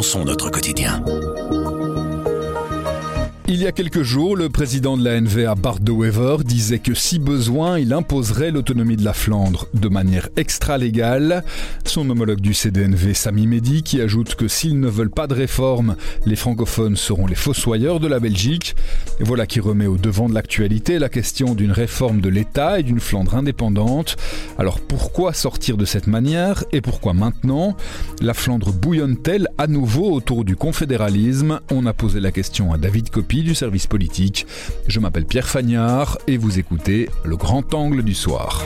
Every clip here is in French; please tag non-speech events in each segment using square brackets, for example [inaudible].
repensons notre quotidien. Il y a quelques jours, le président de la NVA, Bart de Wever, disait que si besoin, il imposerait l'autonomie de la Flandre de manière extra-légale. Son homologue du CDNV, Sami Medi, qui ajoute que s'ils ne veulent pas de réforme, les francophones seront les fossoyeurs de la Belgique. Voilà qui remet au devant de l'actualité la question d'une réforme de l'État et d'une Flandre indépendante. Alors pourquoi sortir de cette manière et pourquoi maintenant? La Flandre bouillonne-t-elle à nouveau autour du confédéralisme? On a posé la question à David Copy du service politique. Je m'appelle Pierre Fagnard et vous écoutez Le Grand Angle du Soir.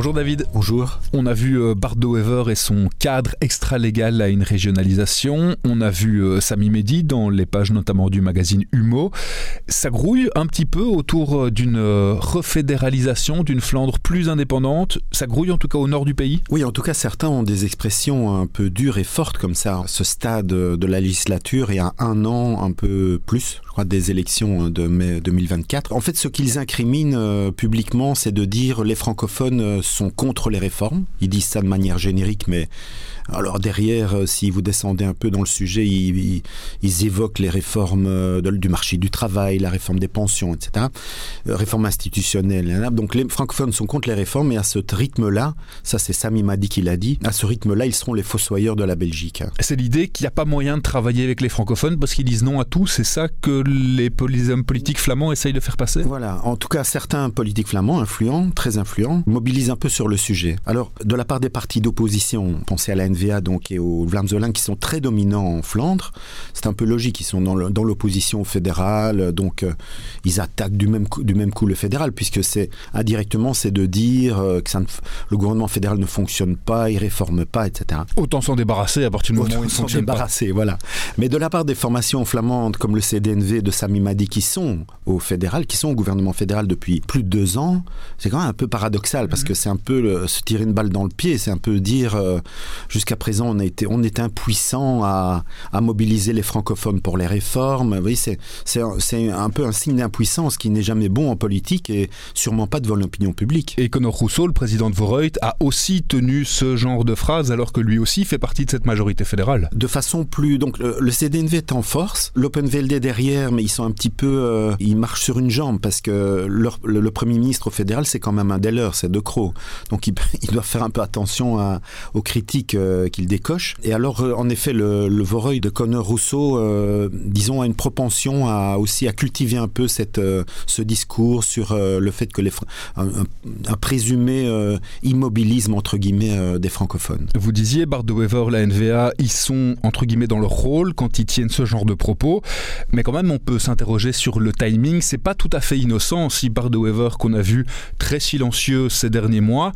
Bonjour David. Bonjour. On a vu euh, Bardo Ever et son cadre extra-légal à une régionalisation. On a vu euh, Sami Medi dans les pages notamment du magazine Humo. Ça grouille un petit peu autour euh, d'une refédéralisation, d'une Flandre plus indépendante. Ça grouille en tout cas au nord du pays? Oui, en tout cas, certains ont des expressions un peu dures et fortes comme ça. Ce stade de la législature et à un an un peu plus, je crois, des élections de mai 2024. En fait, ce qu'ils incriminent publiquement, c'est de dire les francophones sont contre les réformes. Ils disent ça de manière générique, mais alors derrière, euh, si vous descendez un peu dans le sujet, ils, évoquent les réformes euh, du marché du travail, la réforme des pensions, etc. Euh, réforme institutionnelle. Donc les francophones sont contre les réformes et à ce rythme-là, ça c'est Sami Madi qui l'a dit, à ce rythme-là, ils seront les fossoyeurs de la Belgique. C'est l'idée qu'il n'y a pas moyen de travailler avec les francophones parce qu'ils disent non à tout. C'est ça que les, les hommes politiques flamands essayent de faire passer? Voilà. En tout cas, certains politiques flamands influents, très influents, mobilisent un peu sur le sujet. Alors, de la part des partis d'opposition, pensez à la NVA donc, et aux Vlaamselin qui sont très dominants en Flandre, c'est un peu logique. Ils sont dans l'opposition fédérale, donc euh, ils attaquent du même, coup, du même coup le fédéral, puisque c'est indirectement, c'est de dire euh, que ça le gouvernement fédéral ne fonctionne pas, il réforme pas, etc. Autant s'en débarrasser à partir du moment où il fonctionne débarrasser, voilà. Mais de la part des formations flamandes comme le CDNV de Sami Madi qui sont au fédéral, qui sont au gouvernement fédéral depuis plus de deux ans, c'est quand même un peu paradoxal parce que c'est un peu se tirer une balle dans le pied, c'est un peu dire euh, jusqu'à présent on, a été, on est impuissant à, à, mobiliser les francophones pour les réformes. Vous voyez, c'est, c'est, un, un peu un signe d'impuissance qui n'est jamais bon en politique et sûrement pas devant l'opinion publique. Et Conor Rousseau, le président de Voreut, a aussi tenu ce genre de phrase alors que lui aussi fait partie de cette majorité fédérale. De façon plus... Donc le, le CDNV est en force, l'OpenVLD derrière, mais ils sont un petit peu... Euh, ils marchent sur une jambe parce que leur, le, Premier ministre fédéral, c'est quand même un des leurs, c'est De Croo. Donc ils, [laughs] ils doivent faire un peu attention aux critiques euh, qu'ils décochent. Et alors, euh, en effet, le, Voreuil de Conor Rousseau, euh, disons, a une propension aussi à cultiver un peu euh, ce discours sur le fait que les un, présumé immobilisme entre guillemets des francophones. Vous disiez, Wever, la NVA, ils sont entre guillemets dans leur rôle quand ils tiennent ce genre de propos, mais quand même on peut s'interroger sur le timing. C'est pas tout à fait innocent si Wever qu'on a vu très silencieux ces derniers mois,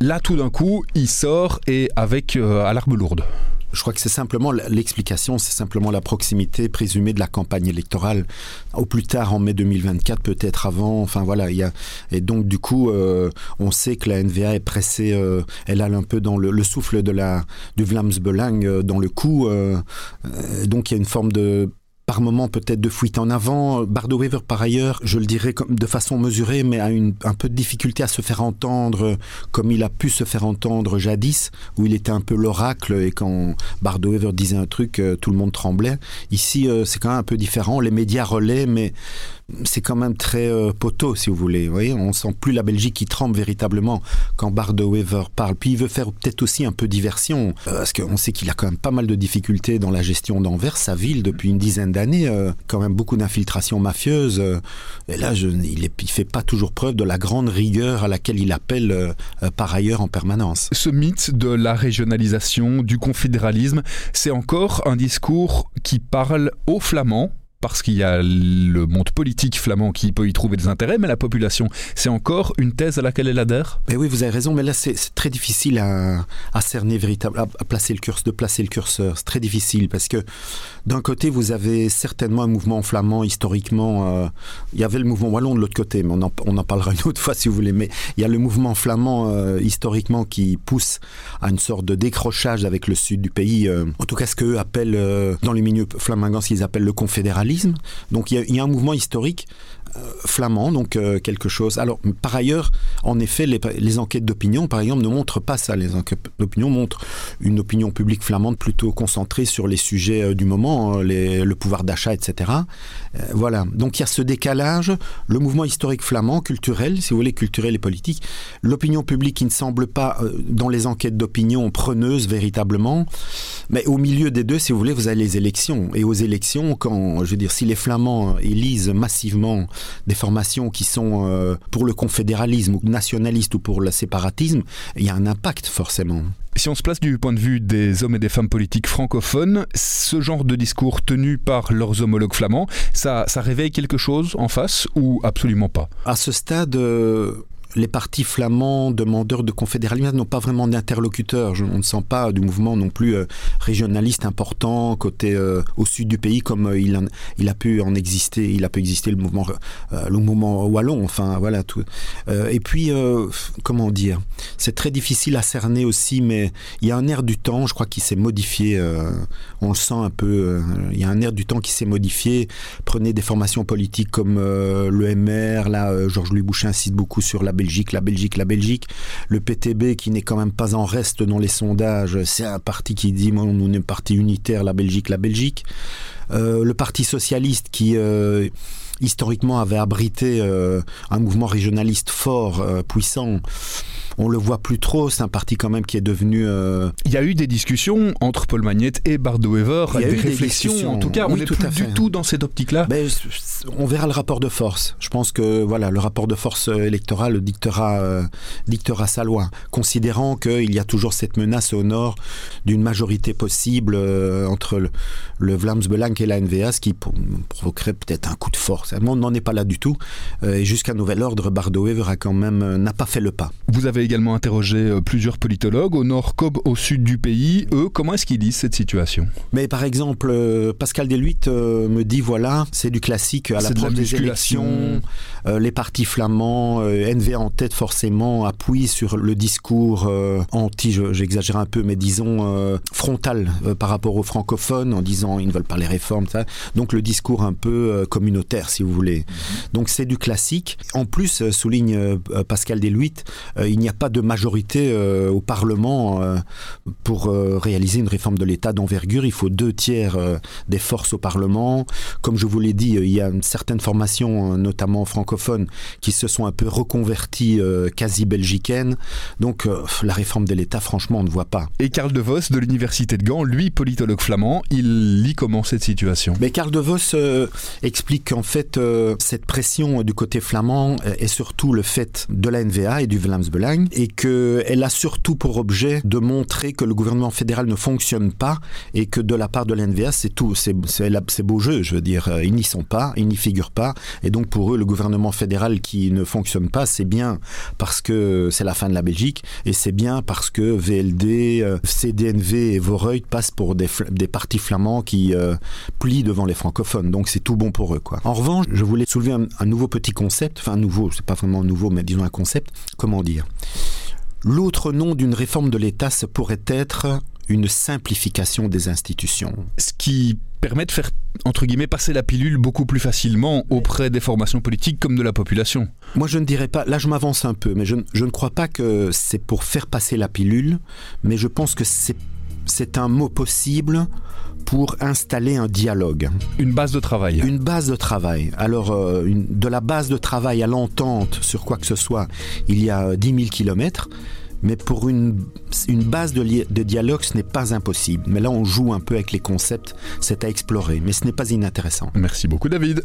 là tout d'un coup il sort et avec euh, à l'arme lourde. Je crois que c'est simplement l'explication, c'est simplement la proximité présumée de la campagne électorale au plus tard en mai 2024, peut-être avant. Enfin voilà, il y a et donc du coup, euh, on sait que la NVA est pressée, euh, elle a un peu dans le, le souffle de la du Vlamsbelang euh, dans le cou. Donc il y a une forme de par moment peut-être de fuite en avant. Bardo Weaver, par ailleurs, je le dirais de façon mesurée, mais a une, un peu de difficulté à se faire entendre comme il a pu se faire entendre jadis, où il était un peu l'oracle et quand Bardo Weaver disait un truc, euh, tout le monde tremblait. Ici, euh, c'est quand même un peu différent. Les médias relaient, mais c'est quand même très euh, poteau, si vous voulez. Vous voyez, on sent plus la Belgique qui tremble véritablement quand Bardo Weaver parle. Puis il veut faire peut-être aussi un peu diversion, euh, parce qu'on sait qu'il a quand même pas mal de difficultés dans la gestion d'Anvers, sa ville, depuis une dizaine d'années, euh, quand même beaucoup d'infiltrations mafieuses. Et là, je, il, il fait pas toujours preuve de la grande rigueur à laquelle il appelle par ailleurs en permanence. Ce mythe de la régionalisation, du confédéralisme, c'est encore un discours qui parle aux Flamands, parce qu'il y a le monde politique flamand qui peut y trouver des intérêts, mais la population, c'est encore une thèse à laquelle elle adhère Mais oui, vous avez raison, mais là c'est très difficile à, cerner véritable, à, placer le curseur, de placer le curseur. C'est très difficile parce que d'un côté, vous avez certainement un mouvement flamand historiquement. Euh, il y avait le mouvement wallon de l'autre côté, mais on en, parlera [laughs] une autre fois si vous voulez. Mais il y a le mouvement flamand euh, historiquement qui pousse à une sorte de décrochage avec le sud du pays. Euh, en tout cas, ce qu'eux appellent dans les milieux flamingans, ce qu'ils appellent le confédéralisme. Donc il y, a, un mouvement historique flamand, donc quelque chose. Alors, par ailleurs, en effet, les, enquêtes d'opinion, par exemple, ne montrent pas ça. Les enquêtes d'opinion montrent une opinion publique flamande plutôt concentrée sur les sujets du moment, hein, le pouvoir d'achat, etc. voilà. Donc, il y a ce décalage, le mouvement historique flamand, culturel, si vous voulez, culturel et politique, l'opinion publique qui ne semble pas, dans les enquêtes d'opinion, preneuse véritablement. Mais au milieu des deux, si vous voulez, vous avez les élections. Et aux élections, quand, je veux dire, si les Flamands élisent massivement des formations qui sont euh, pour le confédéralisme ou nationaliste ou pour le séparatisme, il y a un impact forcément. Si on se place du point de vue des hommes et des femmes politiques francophones, ce genre de discours tenu par leurs homologues flamands, ça, ça réveille quelque chose en face ou absolument pas? À ce stade, euh, les partis flamands demandeurs de confédéralisme n'ont pas vraiment d'interlocuteurs. On ne sent pas du mouvement non plus euh, régionaliste important côté euh, au sud du pays comme euh, il, a pu en exister. Il a pu exister le mouvement wallon. Enfin voilà tout. et puis comment dire, c'est très difficile à cerner aussi, mais il y a un air du temps. Je crois qui s'est modifié. on le sent un peu. il y a un air du temps qui s'est modifié. Prenez des formations politiques comme le MR. Là, Georges Louis Boucher insiste beaucoup sur la Belgique, la Belgique, la Belgique. Le PTB qui n'est quand même pas en reste dans les sondages, c'est un parti qui dit, on est un parti unitaire, la Belgique, la Belgique. Euh, le Parti socialiste qui euh, historiquement avait abrité euh, un mouvement régionaliste fort, puissant on le voit plus trop. C'est un parti quand même qui est devenu. Euh, Il y a eu des discussions entre Paul Magnette et a des réflexions. en tout cas, on n'est plus du tout dans cette optique-là. Ben, on verra le rapport de force. Je pense que voilà, le rapport de force électorale dictera, euh, dictera sa loi, considérant qu'il y a toujours cette menace au nord d'une majorité possible euh, entre le, le Vlaams Belang et la NVA, ce qui provoquerait peut-être un coup de force. On n'en est pas là du tout. et jusqu'à nouvel ordre, Bardo Wever a quand même n'a pas fait le pas. Vous avez également interrogé euh, plusieurs politologues au nord comme au sud du pays. Eux, comment est-ce qu'ils lisent cette situation? Mais par exemple, euh, Pascal Deluit euh, me dit voilà, c'est du classique à l'approche des élections. les partis flamands, NV en tête forcément, appuient sur le discours anti, j'exagère un peu, mais disons frontal par rapport aux francophones en disant ils ne veulent pas les réformes. Ça. Donc le discours un peu communautaire, si vous voulez. Mhm. Donc c'est du classique. En plus, souligne Pascal Deluit, il n'y a pas de majorité euh, au Parlement euh, pour euh, réaliser une réforme de l'État d'envergure. Il faut deux tiers des forces au Parlement. Comme je vous l'ai dit, il y a une certaine formation, notamment francophone, qui se sont un peu reconverties quasi belgicaines. Donc la réforme de l'État, franchement, on ne voit pas. Et Karl De Vos de l'Université de Gand, lui, politologue flamand, il lit comment cette situation? Mais Karl De Vos explique qu'en fait, cette pression du côté flamand est surtout le fait de la NVA et du Vlaams-Belang et qu'elle a surtout pour objet de montrer que le gouvernement fédéral ne fonctionne pas et que de la part de l'NVA, c'est tout, c'est beau jeu, je veux dire, euh, ils n'y sont pas, ils n'y figurent pas, et donc pour eux, le gouvernement fédéral qui ne fonctionne pas, c'est bien parce que c'est la fin de la Belgique, et c'est bien parce que VLD, euh, CDNV et Voreut passent pour des, des partis flamands qui euh, plient devant les francophones, donc c'est tout bon pour eux. Quoi. En revanche, je voulais soulever un, un nouveau petit concept, enfin nouveau, c'est pas vraiment nouveau, mais disons un concept, comment dire? L'autre nom d'une réforme de l'État, ce pourrait être une simplification des institutions. Ce qui permet de faire, entre guillemets, passer la pilule beaucoup plus facilement auprès des formations politiques comme de la population. Moi, je ne dirais pas, là je m'avance un peu, mais je, je ne crois pas que c'est pour faire passer la pilule, mais je pense que c'est c'est un mot possible pour installer un dialogue. Une base de travail. Une base de travail. Alors, euh, de la base de travail à l'entente sur quoi que ce soit, il y a 10 000 kilomètres. Mais pour une, une base de, de dialogue, ce n'est pas impossible. Mais là, on joue un peu avec les concepts, c'est à explorer. Mais ce n'est pas inintéressant. Merci beaucoup, David.